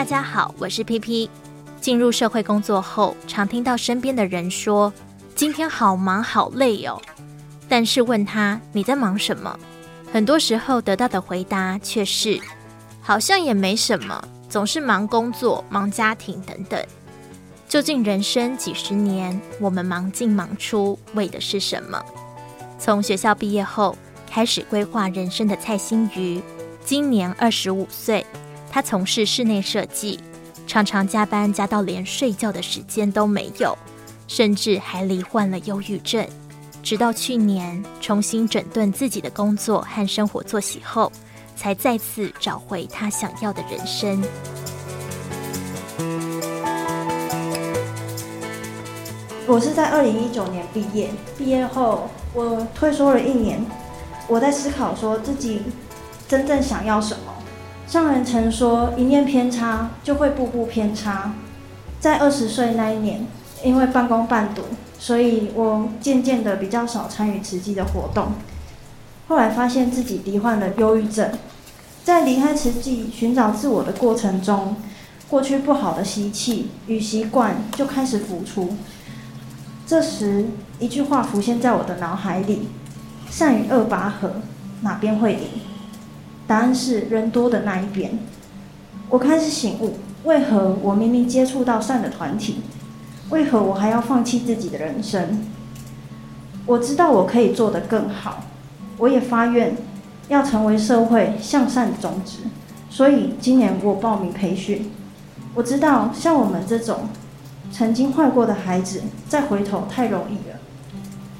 大家好，我是 PP。进入社会工作后，常听到身边的人说：“今天好忙好累哦。”但是问他你在忙什么，很多时候得到的回答却是：“好像也没什么，总是忙工作、忙家庭等等。”究竟人生几十年，我们忙进忙出，为的是什么？从学校毕业后开始规划人生的蔡心瑜，今年二十五岁。他从事室内设计，常常加班加到连睡觉的时间都没有，甚至还罹患了忧郁症。直到去年重新整顿自己的工作和生活作息后，才再次找回他想要的人生。我是在二零一九年毕业，毕业后我退缩了一年，我在思考说自己真正想要什么。上人曾说：“一念偏差，就会步步偏差。”在二十岁那一年，因为半工半读，所以我渐渐的比较少参与慈济的活动。后来发现自己罹患了忧郁症，在离开慈济寻找自我的过程中，过去不好的习气与习惯就开始浮出。这时，一句话浮现在我的脑海里：“善与恶拔河，哪边会赢？”答案是人多的那一边。我开始醒悟，为何我明明接触到善的团体，为何我还要放弃自己的人生？我知道我可以做得更好，我也发愿要成为社会向善的种子。所以今年我报名培训。我知道像我们这种曾经坏过的孩子，再回头太容易了。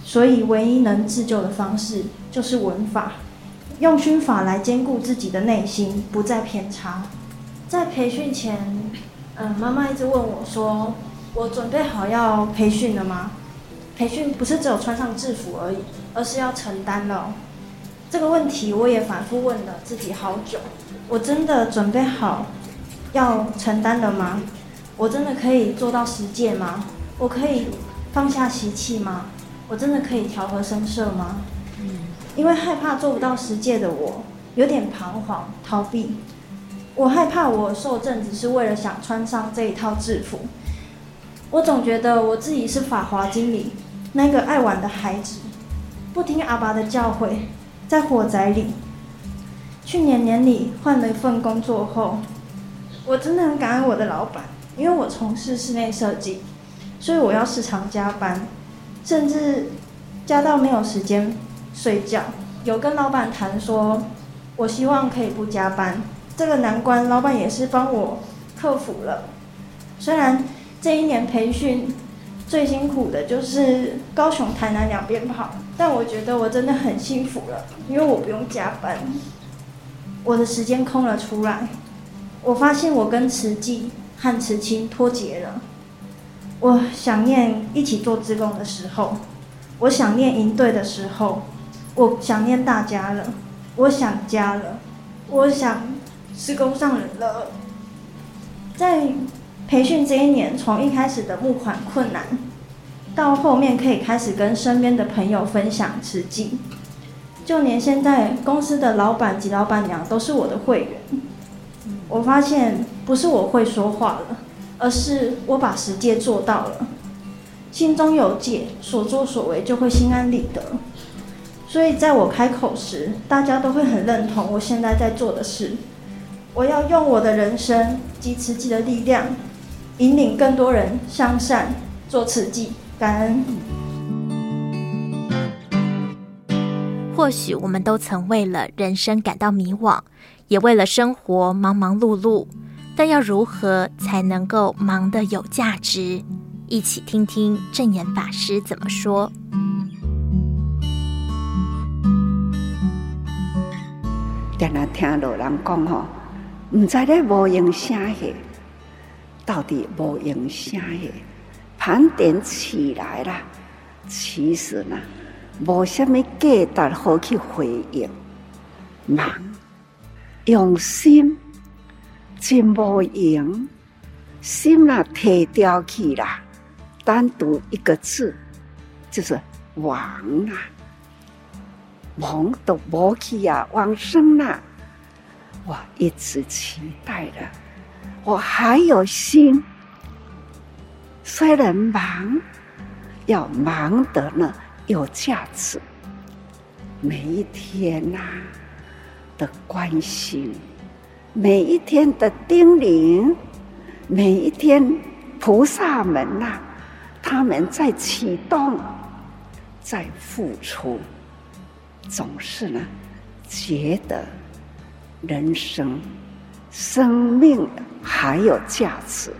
所以唯一能自救的方式就是闻法。用熏法来兼顾自己的内心，不再偏差。在培训前，嗯，妈妈一直问我说：“我准备好要培训了吗？”培训不是只有穿上制服而已，而是要承担了。这个问题我也反复问了自己好久。我真的准备好要承担了吗？我真的可以做到实践吗？我可以放下习气吗？我真的可以调和声色吗？嗯因为害怕做不到实界的我，有点彷徨逃避。我害怕我受证只是为了想穿上这一套制服。我总觉得我自己是《法华经》理那个爱玩的孩子，不听阿爸的教诲，在火宅里。去年年底换了一份工作后，我真的很感恩我的老板，因为我从事室内设计，所以我要时常加班，甚至加到没有时间。睡觉，有跟老板谈说，我希望可以不加班。这个难关，老板也是帮我克服了。虽然这一年培训最辛苦的就是高雄、台南两边跑，但我觉得我真的很幸福了，因为我不用加班，我的时间空了出来。我发现我跟慈济和慈青脱节了。我想念一起做志工的时候，我想念营队的时候。我想念大家了，我想家了，我想是工上人了。在培训这一年，从一开始的募款困难，到后面可以开始跟身边的朋友分享慈济，就连现在公司的老板及老板娘都是我的会员。我发现不是我会说话了，而是我把实践做到了，心中有戒，所作所为就会心安理得。所以，在我开口时，大家都会很认同我现在在做的事。我要用我的人生及慈济的力量，引领更多人向善做慈济。感恩。或许我们都曾为了人生感到迷惘，也为了生活忙忙碌碌，但要如何才能够忙得有价值？一起听听证严法师怎么说。常常听老人讲吼，唔知咧无用啥嘢，到底无用啥嘢？盘点起来啦，其实呢，无虾米价值好去回应。忙，用心，真无用，心啦提掉去啦，单独一个字，就是亡啊。忙都无去呀，往生啦！我一直期待的，我还有心。虽然忙，要忙得呢有价值。每一天呐、啊、的关心，每一天的叮咛，每一天菩萨们呐、他们在启动，在付出，总是呢觉得人生、生命还有价值。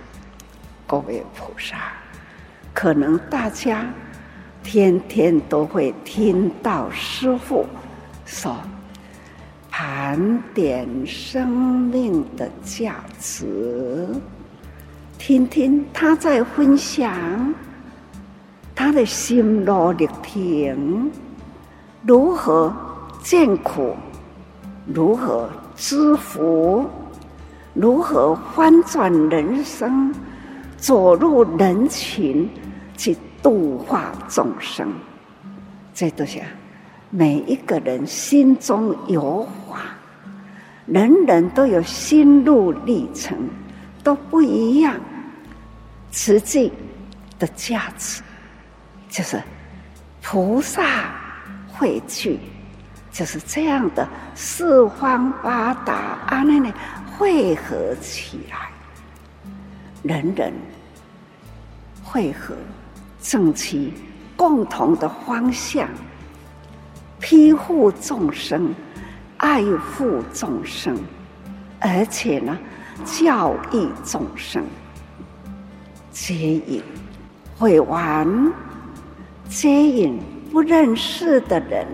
各位菩萨，可能大家。天天都会听到师父说，盘点生命的价值，听听他在分享他的心路历程，如何见苦，如何知福，如何翻转人生，走入人群去。度化众生，这都是每一个人心中有法，人人都有心路历程，都不一样。实际的价值就是菩萨汇聚，就是这样的四方八达阿，那那汇合起来，人人汇合。正其共同的方向，庇护众生，爱护众生，而且呢，教育众生，接引会玩，接引不认识的人，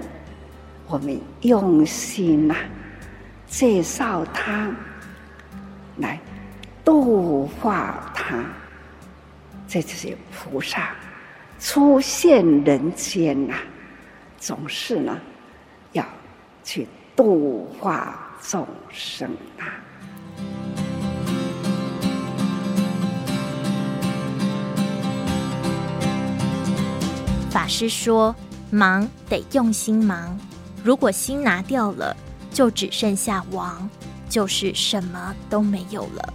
我们用心呐、啊，介绍他，来度化他，这就是菩萨。出现人间呐、啊，总是呢，要去度化众生啊。法师说：“忙得用心忙，如果心拿掉了，就只剩下亡，就是什么都没有了。”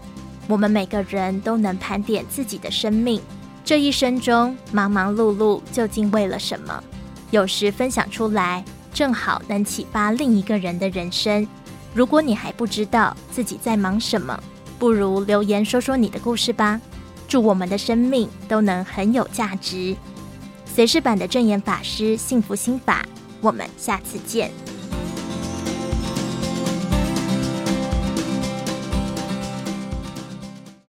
我们每个人都能盘点自己的生命。这一生中忙忙碌碌，究竟为了什么？有时分享出来，正好能启发另一个人的人生。如果你还不知道自己在忙什么，不如留言说说你的故事吧。祝我们的生命都能很有价值。随世版的正言法师幸福心法，我们下次见。